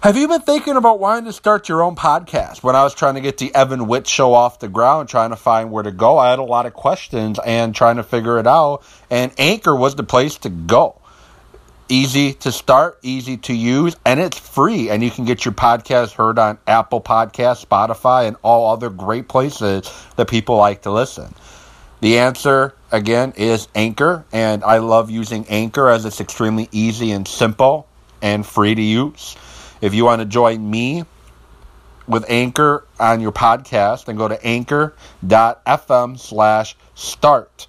Have you been thinking about wanting to start your own podcast? When I was trying to get the Evan Wit show off the ground, trying to find where to go, I had a lot of questions and trying to figure it out. And Anchor was the place to go. Easy to start, easy to use, and it's free. And you can get your podcast heard on Apple Podcasts, Spotify, and all other great places that people like to listen. The answer, again, is Anchor. And I love using Anchor as it's extremely easy and simple and free to use. If you want to join me with Anchor on your podcast, then go to anchor.fm slash start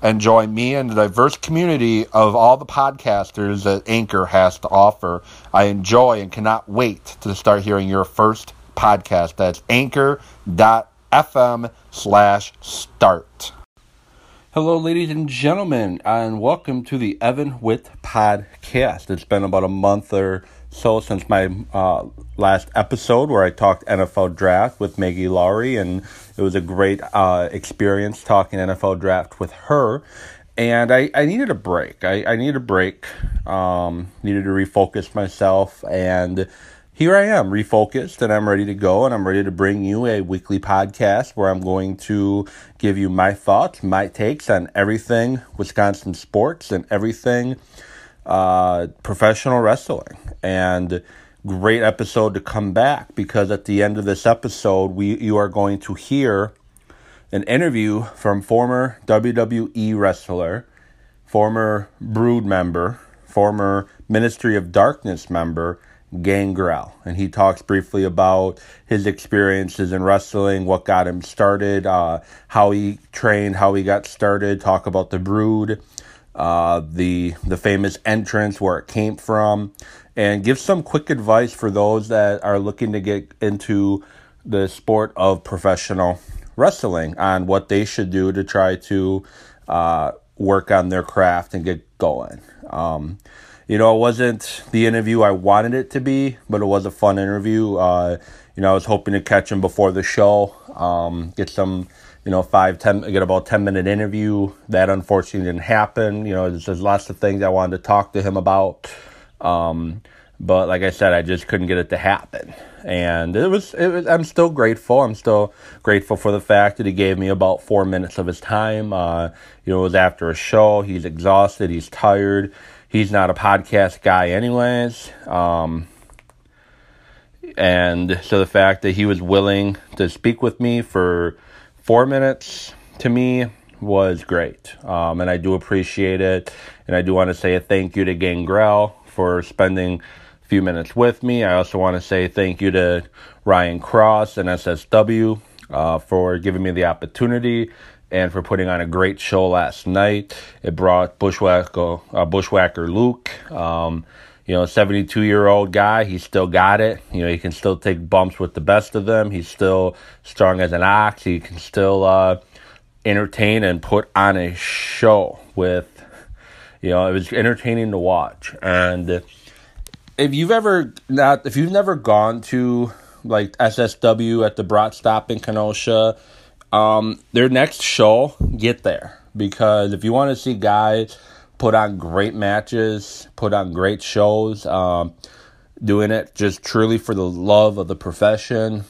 and join me and the diverse community of all the podcasters that Anchor has to offer. I enjoy and cannot wait to start hearing your first podcast. That's anchor.fm slash start. Hello, ladies and gentlemen, and welcome to the Evan Wit podcast. It's been about a month or so since my uh, last episode where I talked NFL draft with Maggie Laurie, and it was a great uh, experience talking NFL draft with her. And I, I needed a break. I, I needed a break. Um, needed to refocus myself. And here I am, refocused, and I'm ready to go. And I'm ready to bring you a weekly podcast where I'm going to give you my thoughts, my takes on everything Wisconsin sports and everything uh, professional wrestling. And great episode to come back because at the end of this episode, we you are going to hear an interview from former WWE wrestler, former Brood member, former Ministry of Darkness member, Gangrel. And he talks briefly about his experiences in wrestling, what got him started, uh, how he trained, how he got started, talk about the Brood, uh, the the famous entrance, where it came from, and give some quick advice for those that are looking to get into the sport of professional wrestling on what they should do to try to uh, work on their craft and get going. Um, you know, it wasn't the interview I wanted it to be, but it was a fun interview. Uh, you know, I was hoping to catch him before the show, um, get some you know, five, ten, get about 10 minute interview. That unfortunately didn't happen. You know, there's, there's lots of things I wanted to talk to him about. Um, but like I said, I just couldn't get it to happen. And it was, it was, I'm still grateful. I'm still grateful for the fact that he gave me about four minutes of his time. Uh, you know, it was after a show. He's exhausted. He's tired. He's not a podcast guy anyways. Um, and so the fact that he was willing to speak with me for four minutes to me was great. Um, and I do appreciate it. And I do want to say a thank you to Gangrel for spending a few minutes with me. I also want to say thank you to Ryan Cross and SSW uh, for giving me the opportunity and for putting on a great show last night. It brought Bushwhacker, uh, Bushwhacker Luke. Um, you know, 72 year old guy, he still got it. You know, he can still take bumps with the best of them. He's still strong as an ox. He can still uh, entertain and put on a show with, you know, it was entertaining to watch. And if you've ever not, if you've never gone to like SSW at the Brat Stop in Kenosha, um, their next show, get there because if you want to see guys put on great matches, put on great shows, um, doing it just truly for the love of the profession.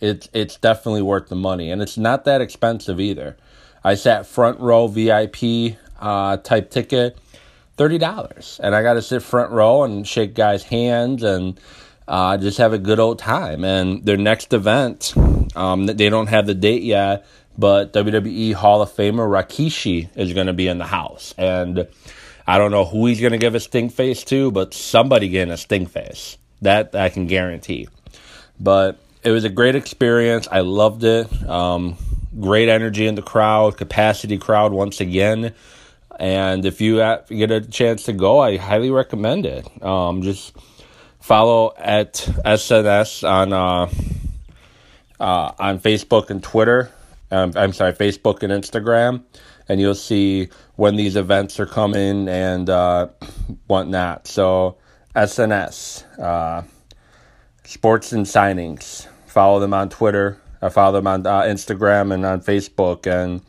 It's it's definitely worth the money, and it's not that expensive either. I sat front row VIP uh, type ticket, thirty dollars, and I got to sit front row and shake guys' hands and uh, just have a good old time. And their next event, um, they don't have the date yet, but WWE Hall of Famer Rikishi is going to be in the house, and I don't know who he's going to give a stink face to, but somebody getting a stink face. That I can guarantee. But it was a great experience. I loved it. Um, great energy in the crowd, capacity crowd once again. And if you get a chance to go, I highly recommend it. Um, just follow at SNS on uh, uh, on Facebook and Twitter. Um, I'm sorry, Facebook and Instagram and you'll see when these events are coming and uh, whatnot. So, SNS, uh, Sports and Signings. Follow them on Twitter. I follow them on uh, Instagram and on Facebook, and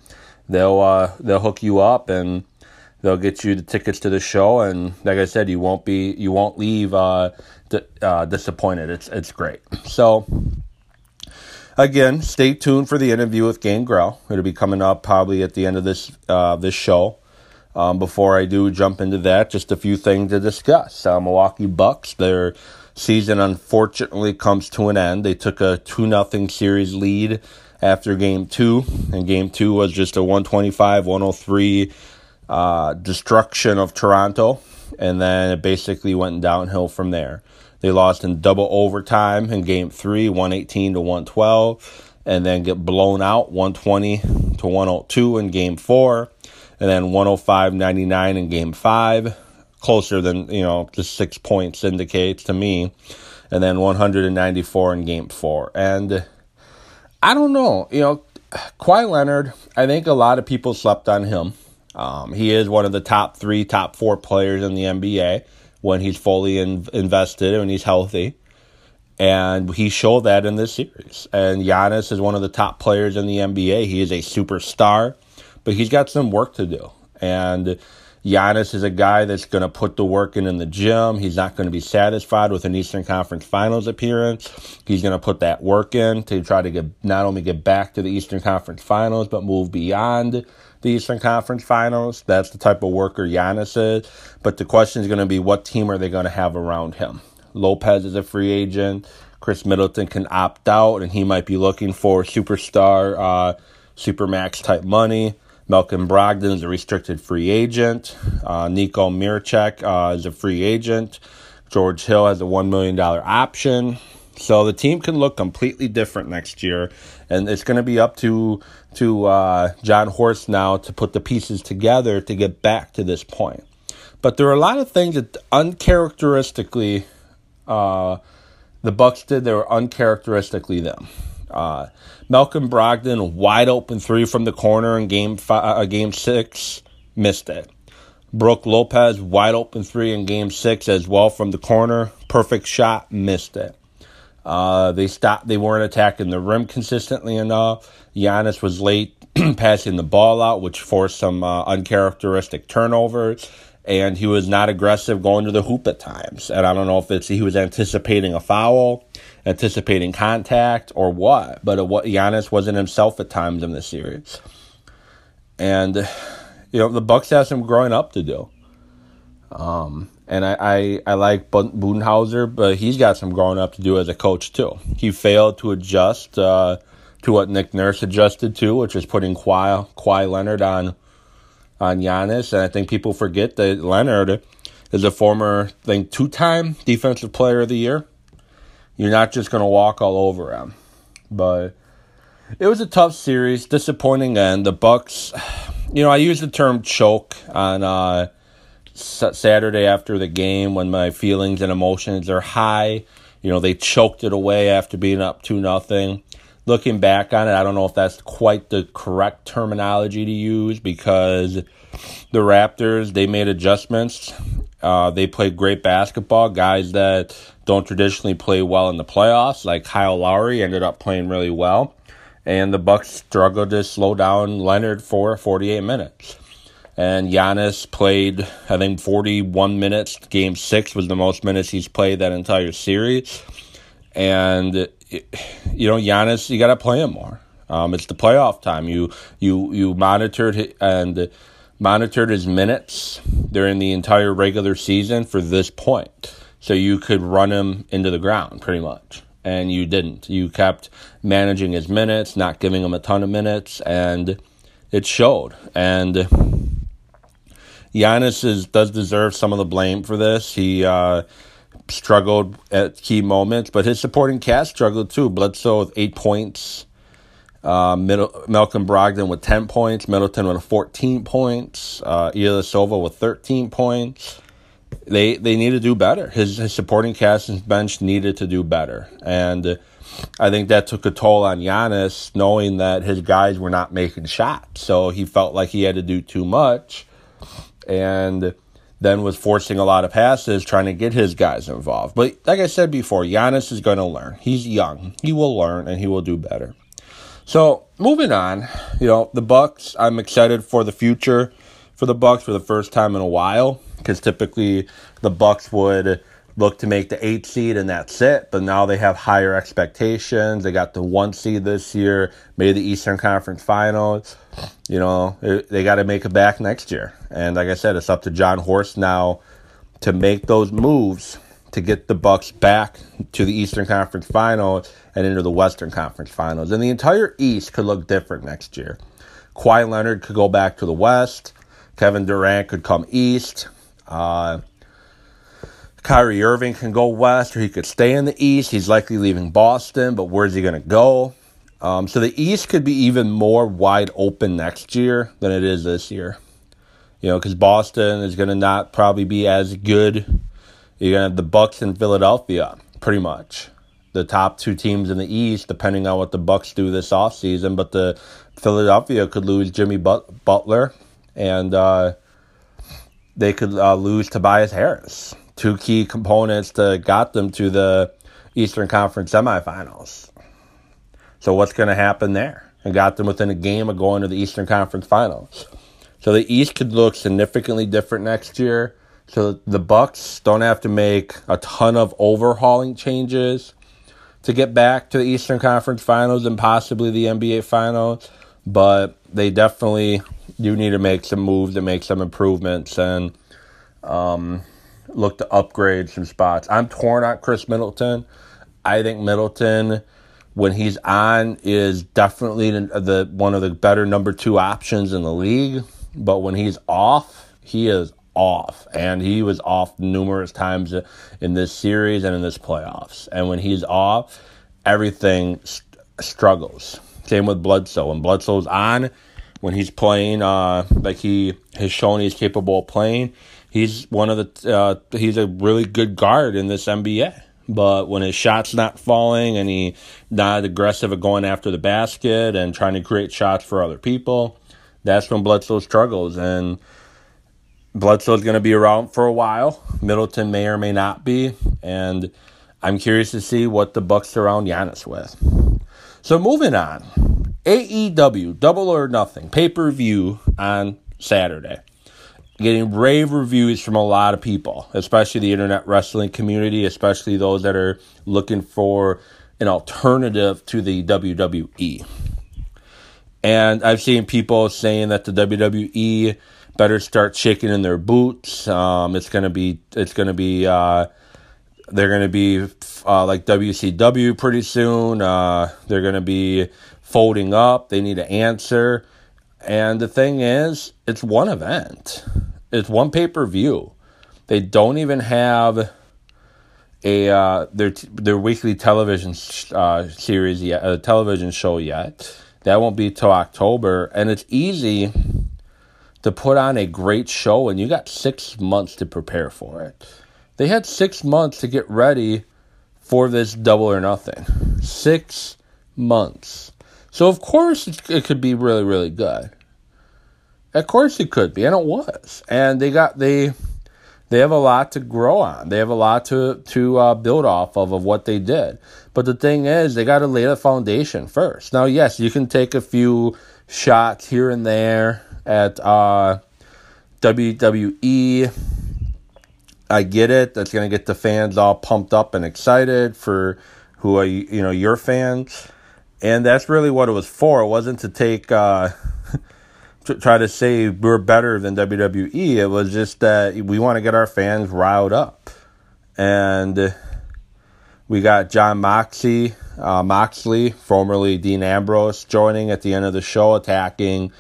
they'll uh, they'll hook you up and they'll get you the tickets to the show. And like I said, you won't be you won't leave uh, uh, disappointed. It's it's great. So again, stay tuned for the interview with Gangrel. It'll be coming up probably at the end of this uh, this show. Um, before I do jump into that, just a few things to discuss. Uh, Milwaukee Bucks, their season unfortunately comes to an end. They took a 2 0 series lead after game two, and game two was just a 125 103 uh, destruction of Toronto, and then it basically went downhill from there. They lost in double overtime in game three, 118 to 112, and then get blown out 120 to 102 in game four, and then 105 99 in game five. Closer than, you know, just six points indicates to me. And then 194 in game four. And I don't know, you know, Kawhi Leonard, I think a lot of people slept on him. Um, he is one of the top three, top four players in the NBA when he's fully in, invested and he's healthy. And he showed that in this series. And Giannis is one of the top players in the NBA. He is a superstar, but he's got some work to do. And Giannis is a guy that's going to put the work in in the gym. He's not going to be satisfied with an Eastern Conference Finals appearance. He's going to put that work in to try to get not only get back to the Eastern Conference Finals, but move beyond the Eastern Conference Finals. That's the type of worker Giannis is. But the question is going to be what team are they going to have around him? Lopez is a free agent. Khris Middleton can opt out, and he might be looking for superstar, uh, supermax type money. Malcolm Brogdon is a restricted free agent. Uh, Nico Mirotic uh, is a free agent. George Hill has a $1 million option. So the team can look completely different next year, and it's going to be up to to uh, Jon Horst now to put the pieces together to get back to this point. But there are a lot of things that uncharacteristically uh, the Bucks did. They were uncharacteristically them. Uh, Malcolm Brogdon wide open three from the corner in game five, uh, game six, missed it. Brook Lopez wide open three in game six as well from the corner, perfect shot, missed it. Uh, they stopped. They weren't attacking the rim consistently enough. Giannis was late passing the ball out, which forced some uh, uncharacteristic turnovers. And he was not aggressive going to the hoop at times. And I don't know if it's he was anticipating a foul, anticipating contact, or what. But it, Giannis wasn't himself at times in the series. And you know the Bucks have some growing up to do. Um, and I, I, I like Budenholzer, but he's got some growing up to do as a coach too. He failed to adjust uh, to what Nick Nurse adjusted to, which is putting Kawhi, Kawhi Leonard on on Giannis. And I think people forget that Leonard is a former, I think, two time Defensive Player of the Year. You're not just going to walk all over him, but it was a tough series, disappointing end. The Bucks, you know, I use the term choke on. Uh, Saturday after the game when my feelings and emotions are high. You know, they choked it away after being up 2 nothing. Looking back on it, I don't know if that's quite the correct terminology to use because the Raptors, they made adjustments. Uh, they played great basketball. Guys that don't traditionally play well in the playoffs, like Kyle Lowry, ended up playing really well. And the Bucks struggled to slow down Leonard for 48 minutes and Giannis played, I think, 41 minutes. Game six was the most minutes he's played that entire series. And, you know, Giannis, you got to play him more. Um, it's the playoff time. You you you monitored and monitored his minutes during the entire regular season for this point, so you could run him into the ground pretty much. And you didn't. You kept managing his minutes, not giving him a ton of minutes, and it showed. And Giannis is, does deserve some of the blame for this. He uh, struggled at key moments, but his supporting cast struggled too. Bledsoe with eight points, uh, Middle, Malcolm Brogdon with 10 points, Middleton with 14 points, uh, Ilyasova with 13 points. They they need to do better. His, his supporting cast and bench needed to do better. And I think that took a toll on Giannis, knowing that his guys were not making shots. So he felt like he had to do too much and then was forcing a lot of passes, trying to get his guys involved. But like I said before, Giannis is going to learn. He's young. He will learn and he will do better. So moving on, you know the Bucks. I'm excited for the future for the Bucks for the first time in a while because typically the Bucks would look to make the eight seed and that's it. But now they have higher expectations. They got the one seed this year, made the Eastern Conference Finals. You know, they got to make it back next year. And like I said, it's up to Jon Horst now to make those moves to get the Bucks back to the Eastern Conference Finals and into the Western Conference Finals. And the entire East could look different next year. Kawhi Leonard could go back to the West. Kevin Durant could come East. Uh, Kyrie Irving can go west, or he could stay in the East. He's likely leaving Boston, but where's he going to go? Um, so the East could be even more wide open next year than it is this year. You know, because Boston is going to not probably be as good. You're going to have the Bucks in Philadelphia, pretty much. The top two teams in the East, depending on what the Bucks do this offseason. But the Philadelphia could lose Jimmy Butler, and uh, they could uh, lose Tobias Harris two key components to got them to the Eastern Conference semifinals. So what's going to happen there? And got them within a game of going to the Eastern Conference Finals. So the East could look significantly different next year. So the Bucks don't have to make a ton of overhauling changes to get back to the Eastern Conference Finals and possibly the NBA Finals, but they definitely do need to make some moves and make some improvements. And um, look to upgrade some spots. I'm torn on Khris Middleton. I think Middleton, when he's on, is definitely the, the one of the better number two options in the league. But when he's off, he is off, and he was off numerous times in this series and in this playoffs. And when he's off, everything st- struggles. Same with Bledsoe. When Bledsoe's on, when he's playing uh, like he has shown he's capable of playing, he's one of the uh, he's a really good guard in this NBA. But when his shot's not falling and he not aggressive at going after the basket and trying to create shots for other people, that's when Bledsoe struggles. And Bledsoe's going to be around for a while. Middleton may or may not be, and I'm curious to see what the Bucks surround Giannis with. So moving on, AEW Double or Nothing pay per view on Saturday getting rave reviews from a lot of people, especially the internet wrestling community, especially those that are looking for an alternative to the WWE. And I've seen people saying that the WWE better start shaking in their boots. Um, it's gonna be it's gonna be uh, they're gonna be uh, like WCW pretty soon. Uh, they're gonna be folding up. They need to answer. And the thing is, it's one event. It's one pay per view. They don't even have a uh, their their weekly television uh, series yet, a television show yet. That won't be till October, and it's easy to put on a great show, and you got six months to prepare for it. They had six months to get ready for this double or nothing. Six months. So of course it could be really really good. Of course it could be, and it was. And they got they they have a lot to grow on. They have a lot to to uh, build off of of what they did. But the thing is, they got to lay the foundation first. Now, yes, you can take a few shots here and there at uh, WWE. I get it. That's to get the fans all pumped up and excited for who are you know your fans, and that's really what it was for. It wasn't to take. Uh, to try to say we're better than WWE. It was just that we want to get our fans riled up. And we got Jon Moxley, uh, Moxley, formerly Dean Ambrose, joining at the end of the show, attacking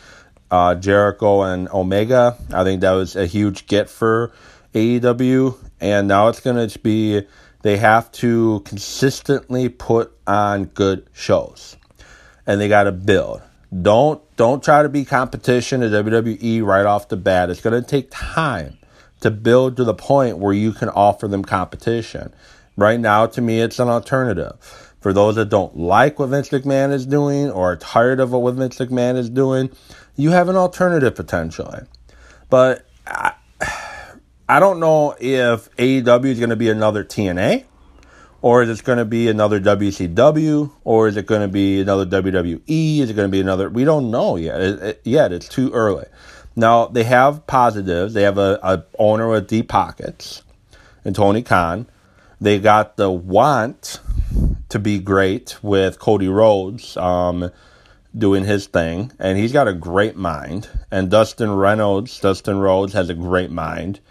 uh, Jericho and Omega. I think that was a huge get for AEW. And now it's going to be they have to consistently put on good shows. And they got to build. Don't don't try to be competition at WWE right off the bat. It's going to take time to build to the point where you can offer them competition. Right now, to me, it's an alternative. For those that don't like what Vince McMahon is doing or are tired of what Vince McMahon is doing, you have an alternative potentially. But I, I don't know if AEW is going to be another TNA or is it going to be another WCW? Or is it going to be another WWE? Is it going to be another? We don't know yet. It, it, yet it's too early. Now they have positives. They have a, a owner with deep pockets, and Tony Khan. They got the want to be great with Cody Rhodes um, doing his thing, and he's got a great mind. And Dustin Reynolds, Dustin Rhodes has a great mind.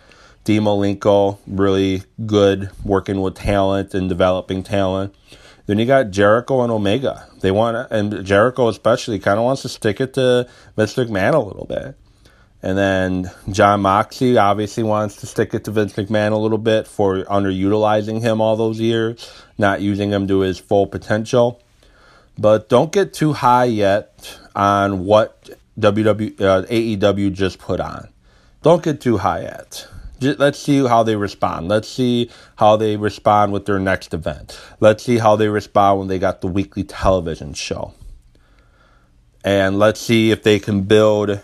Dean Malenko, really good working with talent and developing talent. Then you got Jericho and Omega. They want, and Jericho especially, kind of wants to stick it to Vince McMahon a little bit. And then Jon Moxley obviously wants to stick it to Vince McMahon a little bit for underutilizing him all those years, not using him to his full potential. But don't get too high yet on what WW, uh, AEW just put on. Don't get too high yet. Let's see how they respond. Let's see how they respond with their next event. Let's see how they respond when they got the weekly television show. And let's see if they can build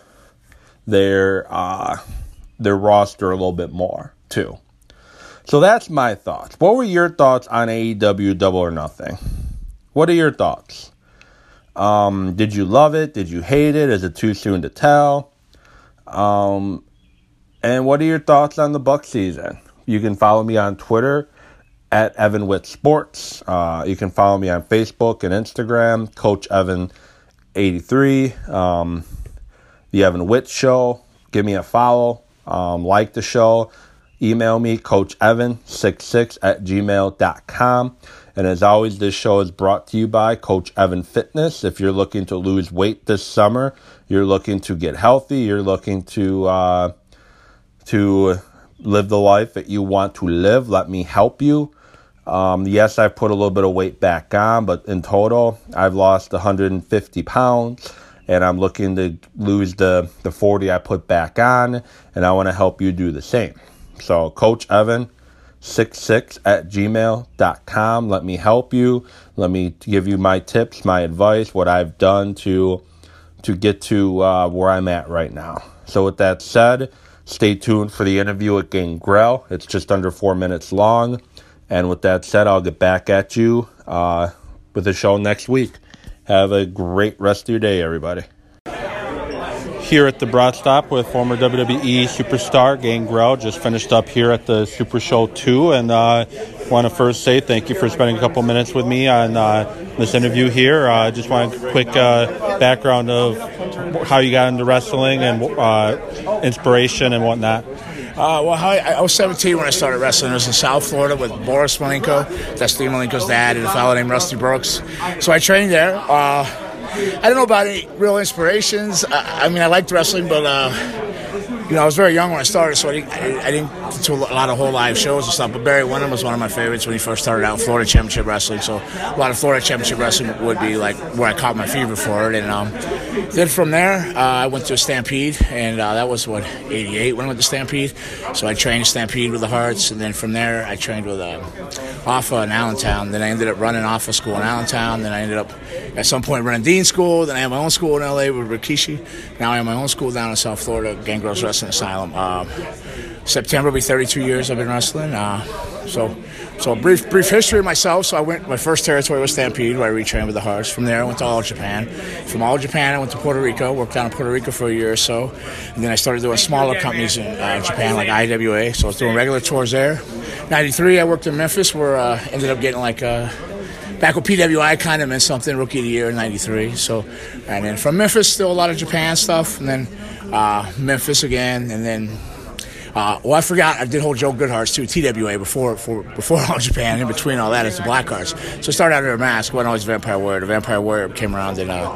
their uh, their roster a little bit more too. So that's my thoughts. What were your thoughts on AEW Double or Nothing? What are your thoughts? Um, did you love it? Did you hate it? Is it too soon to tell? Um, and what are your thoughts on the Buck season? You can follow me on Twitter at Evan Wit Sports. Uh, you can follow me on Facebook and Instagram, Coach Evan 83. Um, the Evan Wit Show. Give me a follow. Um, like the show. Email me, Coach Evan66 at gmail.com. And as always, this show is brought to you by Coach Evan Fitness. If you're looking to lose weight this summer, you're looking to get healthy, you're looking to uh, to live the life that you want to live, let me help you. Um, yes, I've put a little bit of weight back on, but in total, I've lost 150 pounds and I'm looking to lose the, the 40 I put back on, and I want to help you do the same. So, Coach Evan, 66 at gmail.com. Let me help you. Let me give you my tips, my advice, what I've done to to get to uh, where I'm at right now. So, with that said, stay tuned for the interview with Gangrel. It's just under four minutes long. And with that said, I'll get back at you uh, with the show next week. Have a great rest of your day, everybody. Here at the Brat Stop with former WWE superstar Gangrel. Just finished up here at the Super Show 2 and uh, want to first say thank you for spending a couple minutes with me on uh, this interview here. I uh, just want a quick uh, background of how you got into wrestling and uh, inspiration and whatnot. Uh, well, I, I, was 17 when I started wrestling. I was in South Florida with Boris Malenko, that's Steve Malenko's dad, and a fellow named Rusty Brooks. So I trained there. Uh, I don't know about any real inspirations. I, I mean, I liked wrestling, but uh, you know, I was very young when I started, so I didn't, I, I didn't to a lot of whole live shows and stuff. But Barry Windham was one of my favorites when he first started out Florida Championship Wrestling. So a lot of Florida Championship Wrestling would be like where I caught my fever for it. And um, then from there, uh, I went to a Stampede, and uh, that was what '88 when I went to Stampede. So I trained Stampede with the Hearts, and then from there I trained with uh, Alpha in Allentown. Then I ended up running Alpha School in Allentown. Then I ended up at some point running Dean School. Then I had my own school in LA with Rikishi. Now I have my own school down in South Florida, Gangrel's Wrestling. Wrestling Asylum. Um, September will be 32 years I've been wrestling. Uh, so, so a brief brief history of myself. So I went. My first territory was Stampede, where I retrained with the Hearts. From there, I went to All Japan. From All Japan, I went to Puerto Rico. Worked down in Puerto Rico for a year or so, and then I started doing smaller companies in uh, Japan, like IWA. So I was doing regular tours there. '93, I worked in Memphis, where uh, ended up getting like a back with PWI kind of meant something. Rookie of the year in '93. So, and then from Memphis, still a lot of Japan stuff, and then uh, Memphis again, and then. Uh, well, I forgot I did hold Joel Goodhart's too, TWA before before before all Japan. In between all that, it's the Blackhearts. So I started out under a mask. When I was Vampire Warrior, the Vampire Warrior came around in uh,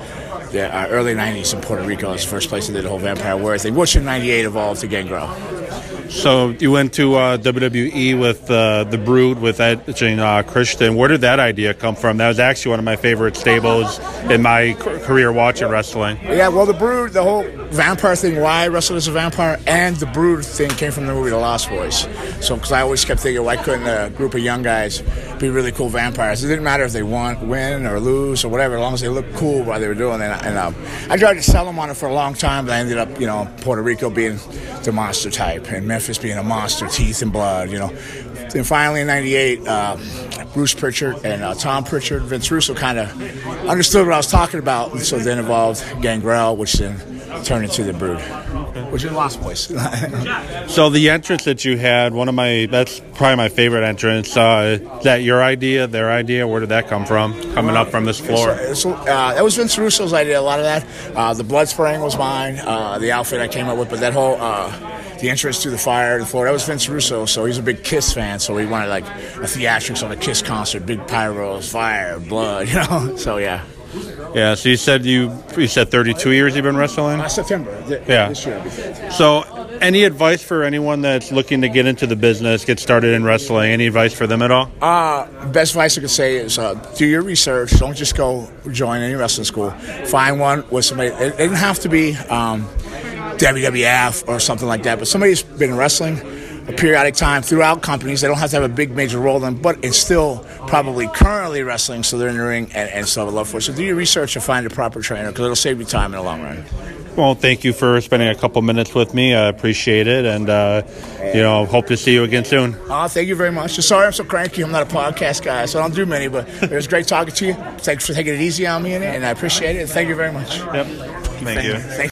the uh, early '90s in Puerto Rico. It was the first place I did the whole Vampire Warrior thing, which in '98 evolved to Gangrel. So you went to uh, WWE with uh, the Brood with Edge and uh, Christian. Where did that idea come from? That was actually one of my favorite stables in my career watching wrestling. Yeah, well, the Brood, the whole vampire thing, why I wrestled as a vampire, and the Brood thing came from the movie The Lost Boys. So, because I always kept thinking, why couldn't a group of young guys be really cool vampires? It didn't matter if they won, win or lose or whatever, as long as they looked cool while they were doing it. And, um, I tried to sell them on it for a long time, but I ended up, you know, Puerto Rico being the monster type, and Memphis being a monster, teeth and blood, you know. Then finally in '98, uh, Bruce Pritchard and uh, Tom Pritchard, Vince Russo kind of understood what I was talking about, and so then evolved Gangrel, which then turned into the Brood, which is Lost Boys. So the entrance that you had, one of my that's probably my favorite entrance. Uh, that your idea, their idea? Where did that come from? Coming up from this floor. It's, uh, that was Vince Russo's idea. A lot of that. Uh, the blood spraying was mine. Uh, the outfit I came up with, but that whole uh, the entrance to the fire, the floor, that was Vince Russo. So he's a big Kiss fan. So he wanted like a theatrics on a Kiss concert, big pyros, fire, blood. You know. So yeah. Yeah. So you said you you said 32 years you've been wrestling. Uh, September. Th- Yeah. This year. I'll be 30. So, any advice for anyone that's looking to get into the business, get started in wrestling? Any advice for them at all? Uh, best advice I could say is uh, do your research. Don't just go join any wrestling school. Find one with somebody. It, it didn't have to be um, WWF or something like that, but somebody who's been wrestling a periodic time throughout companies. They don't have to have a big major role in, but it's still probably currently wrestling, so they're in the ring and, and still have a love for it. So do your research and find a proper trainer because it'll save you time in the long run. Well, thank you for spending a couple minutes with me. I appreciate it, and uh, you know, hope to see you again soon. Uh, thank you very much. Sorry I'm so cranky. I'm not a podcast guy, so I don't do many, but it was great talking to you. Thanks for taking it easy on me, and I appreciate it. Thank you very much. Yep. Thank you. Thank